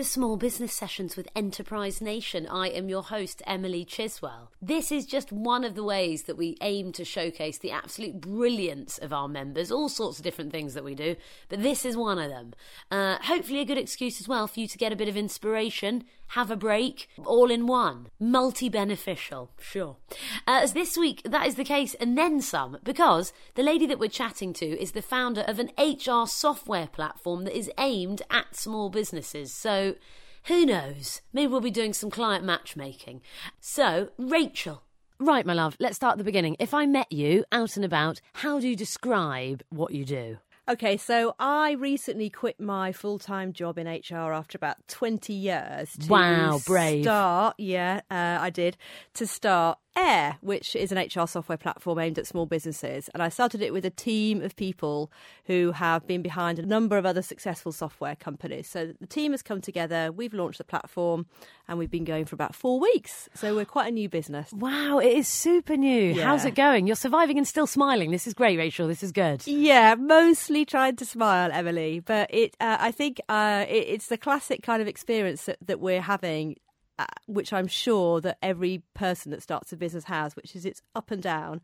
the Small Business Sessions with Enterprise Nation. I am your host, Emily Chiswell. This is just one of the ways that we aim to showcase the absolute brilliance of our members, all sorts of different things that we do, but this is one of them. Uh, hopefully, a good excuse as well for you to get a bit of inspiration, have a break, all in one. Multi beneficial, sure. Uh, as this week, that is the case, and then some, because the lady that we're chatting to is the founder of an HR software platform that is aimed at small businesses. So, who knows? Maybe we'll be doing some client matchmaking. So, Rachel. Right, my love, let's start at the beginning. If I met you out and about, how do you describe what you do? Okay, so I recently quit my full time job in HR after about 20 years. To Wow, brave. Start, yeah, uh, I did, to start Air, which is an HR software platform aimed at small businesses. And I started it with a team of people who have been behind a number of other successful software companies. So the team has come together, we've launched the platform, and we've been going for about four weeks. So we're quite a new business. Wow, it is super new. Yeah. How's it going? You're surviving and still smiling. This is great, Rachel. This is good. Yeah, mostly trying to smile, Emily. But it, uh, I think, uh, it, it's the classic kind of experience that, that we're having, which I'm sure that every person that starts a business has, which is it's up and down.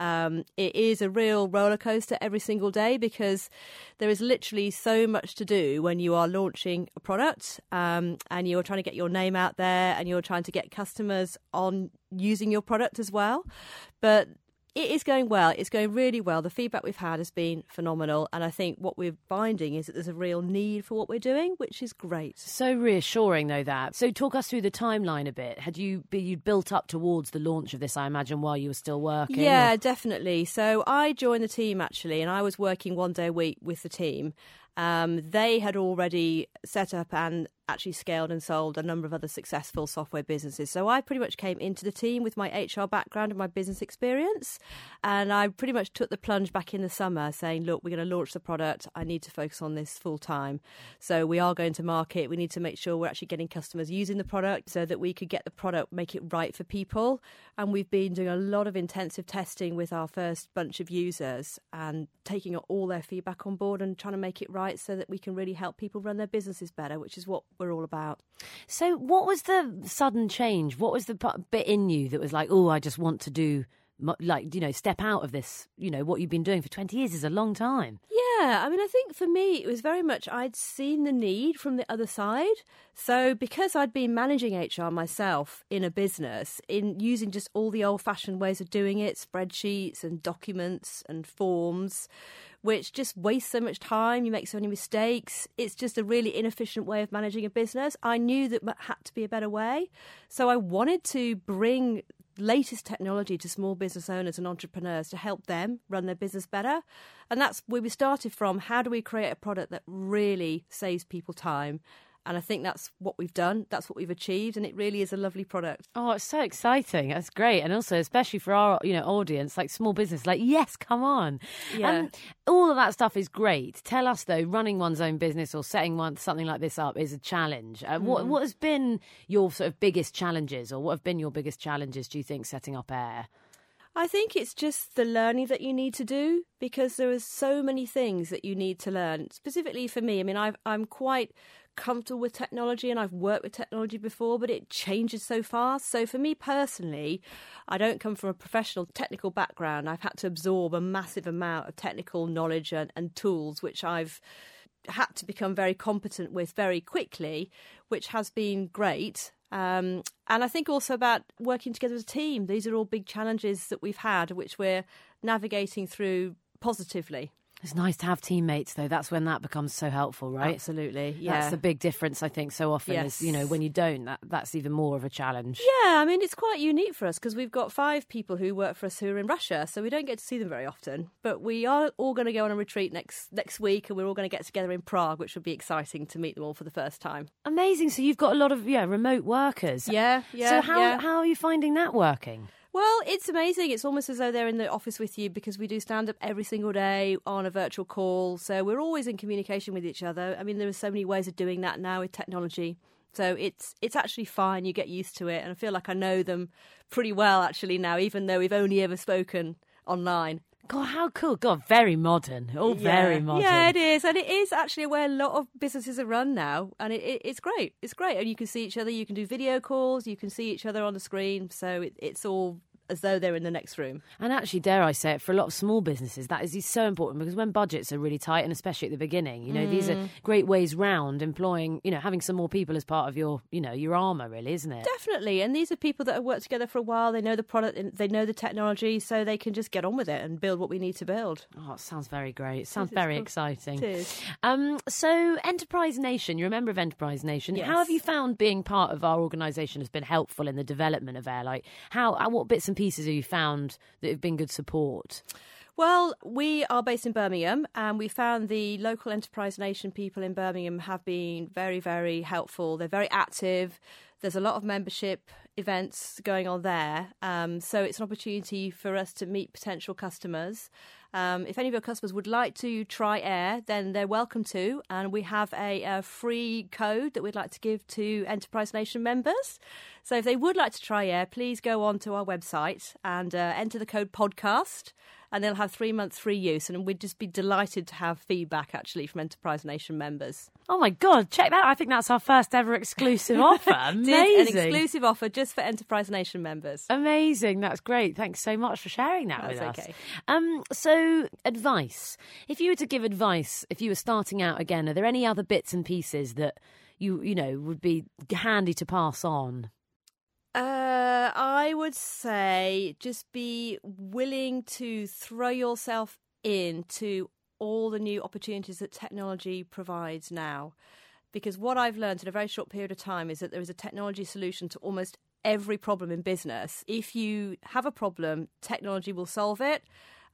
Um, it is a real roller coaster every single day because there is literally so much to do when you are launching a product um, and you're trying to get your name out there and you're trying to get customers on using your product as well. But it is going well. It's going really well. The feedback we've had has been phenomenal. And I think what we're finding is that there's a real need for what we're doing, which is great. So reassuring, though, that. So talk us through the timeline a bit. Had you be, you built up towards the launch of this, I imagine, while you were still working? Yeah, or- definitely. So I joined the team actually, and I was working one day a week with the team. Um, they had already set up and actually scaled and sold a number of other successful software businesses. So I pretty much came into the team with my HR background and my business experience. And I pretty much took the plunge back in the summer saying, look, we're going to launch the product. I need to focus on this full time. So we are going to market. We need to make sure we're actually getting customers using the product so that we could get the product, make it right for people. And we've been doing a lot of intensive testing with our first bunch of users and taking all their feedback on board and trying to make it right so that we can really help people run their businesses better, which is what we're all about. So what was the sudden change? What was the bit in you that was like, oh, I just want to do, like, you know, step out of this? You know, what you've been doing for 20 years is a long time. Yeah, I mean, I think for me, it was very much I'd seen the need from the other side. So, because I'd been managing HR myself in a business, in using just all the old fashioned ways of doing it spreadsheets and documents and forms, which just waste so much time, you make so many mistakes. It's just a really inefficient way of managing a business. I knew that had to be a better way. So, I wanted to bring latest technology to small business owners and entrepreneurs to help them run their business better. And that's where we started from. How do we create a product that really saves people time? And I think that's what we've done. That's what we've achieved, and it really is a lovely product. Oh, it's so exciting. That's great. And also, especially for our, you know, audience, like small business, like, yes, come on. Yeah. Um, all of that stuff is great. Tell us though, running one's own business or setting one something like this up is a challenge. Uh, What what has been your sort of biggest challenges, or what have been your biggest challenges? Do you think setting up Air? I think it's just the learning that you need to do because there are so many things that you need to learn. Specifically for me, I mean, I've, I'm quite comfortable with technology and I've worked with technology before, but it changes so fast. So for me personally, I don't come from a professional technical background. I've had to absorb a massive amount of technical knowledge and, and tools, which I've had to become very competent with very quickly, which has been great. Um, and I think also about working together as a team. These are all big challenges that we've had, which we're navigating through positively. It's nice to have teammates, though. That's when that becomes so helpful, right? Absolutely, Yeah. That's the big difference, I think, so often is, you know, when you don't, that, that's even more of a challenge. Yeah, I mean, it's quite unique for us because we've got five people who work for us who are in Russia, so we don't get to see them very often. But we are all going to go on a retreat next next week, and we're all going to get together in Prague, which will be exciting to meet them all for the first time. Amazing. So you've got a lot of, yeah, remote workers. Yeah, yeah. So how, yeah. how are you finding that working? Well, it's amazing. It's almost as though they're in the office with you because we do stand up every single day on a virtual call. So we're always in communication with each other. I mean, there are so many ways of doing that now with technology. So it's it's actually fine. You get used to it, and I feel like I know them pretty well actually now, even though we've only ever spoken online. God, how cool! God, very modern. All yeah. very modern. Yeah, it is, and it is actually where a lot of businesses are run now, and it, it, it's great. It's great, and you can see each other. You can do video calls. You can see each other on the screen, so it, it's all as though they're in the next room. And actually, dare I say it, for a lot of small businesses, that is so important because when budgets are really tight, and especially at the beginning, you know, mm. these are mm. great ways round employing, you know, having some more people as part of your, you know, your armour, really, isn't it? Definitely. And these are people that have worked together for a while. They know the product, they know the technology, so they can just get on with it and build what we need to build. Oh, it sounds very great. It sounds very cool. exciting. It is. Um, so, Enterprise Nation, you're a member of Enterprise Nation. Yes. How have you found being part of our organisation has been helpful in the development of Air? Like, how, what bits and pieces have you found? that have been good support? Well, we are based in Birmingham, and we found the local Enterprise Nation people in Birmingham have been very, very helpful. They're very active. There's a lot of membership events going on there. Um, so it's an opportunity for us to meet potential customers. Um, if any of your customers would like to try air, then they're welcome to. And we have a, a, free code that we'd like to give to Enterprise Nation members. So if they would like to try air, please go on to our website and uh, enter the code podcast and they'll have three months free use. And we'd just be delighted to have feedback actually from Enterprise Nation members. Oh my God, check that! I think that's our first ever exclusive offer. Amazing. An exclusive offer just for Enterprise Nation members. Amazing. That's great. Thanks so much for sharing that that's with okay. us. Um, so, advice. If you were to give advice, if you were starting out again, are there any other bits and pieces that you, you know, would be handy to pass on? Uh, I would say just be willing to throw yourself into all the new opportunities that technology provides now. Because what I've learned in a very short period of time is that there is a technology solution to almost every problem in business. If you have a problem, technology will solve it.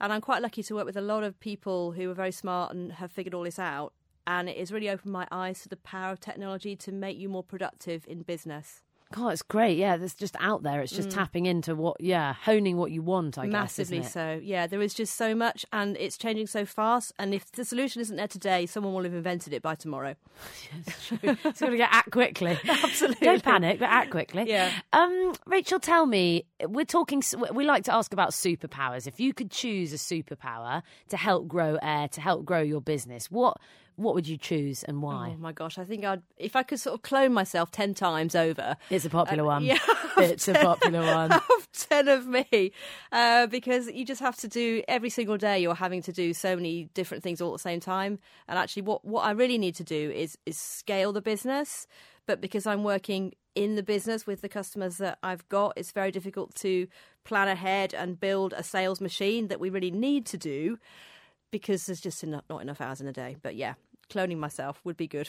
And I'm quite lucky to work with a lot of people who are very smart and have figured all this out. And it has really opened my eyes to the power of technology to make you more productive in business. God, it's great. Yeah, it's just out there. It's just mm. tapping into what, yeah, honing what you want, I guess. Massively guess. so. Yeah, there is just so much and it's changing so fast. And if the solution isn't there today, someone will have invented it by tomorrow. it's true. it's got to get act quickly. Absolutely. Don't panic, but act quickly. Yeah. Um, Rachel, tell me, we're talking, we like to ask about superpowers. If you could choose a superpower to help grow air, to help grow your business, what what would you choose and why? Oh my gosh, I think I'd if I could sort of clone myself ten times over. It's a popular uh, one. Yeah, it's a popular one. Have ten of me, uh, because you just have to do every single day. You're having to do so many different things all at the same time. And actually, what what I really need to do is is scale the business. But because I'm working in the business with the customers that I've got, it's very difficult to plan ahead and build a sales machine that we really need to do because there's just not enough hours in a day. But yeah, cloning myself would be good.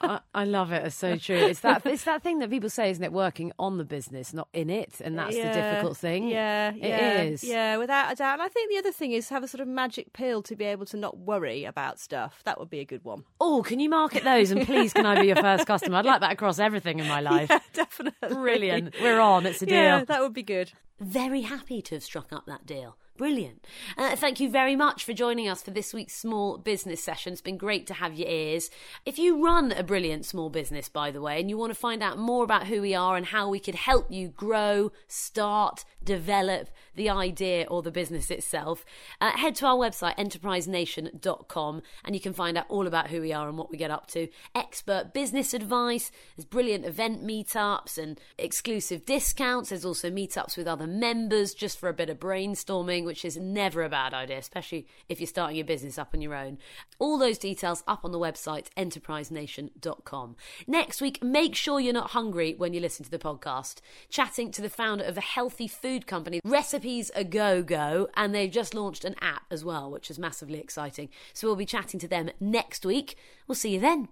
I, I, love it. It's so true. It's that it's that thing that people say, isn't it? Working on the business, not in it, and that's yeah, the difficult thing. Yeah, it yeah, is. Yeah, without a doubt. And I think the other thing is have a sort of magic pill to be able to not worry about stuff. That would be a good one. Oh, can you market those? And please, can I be your first customer? I'd like that across everything in my life. Yeah, definitely. Brilliant. We're on. It's a deal. Yeah, that would be good. Very happy to have struck up that deal. Brilliant. Uh, thank you very much for joining us for this week's small business session. It's been great to have your ears. If you run a brilliant small business, by the way, and you want to find out more about who we are and how we could help you grow, start, develop the idea or the business itself, uh, head to our website, enterprisenation.com, and you can find out all about who we are and what we get up to. Expert business advice, there's brilliant event meetups and exclusive discounts. There's also meetups with other members just for a bit of brainstorming which is never a bad idea, especially if you're starting your business up on your own. All those details up on the website, enterprisenation.com. Next week, make sure you're not hungry when you listen to the podcast. Chatting to the founder of a healthy food company, Recipes A Go Go, and they've just launched an app as well, which is massively exciting. So we'll be chatting to them next week. We'll see you then.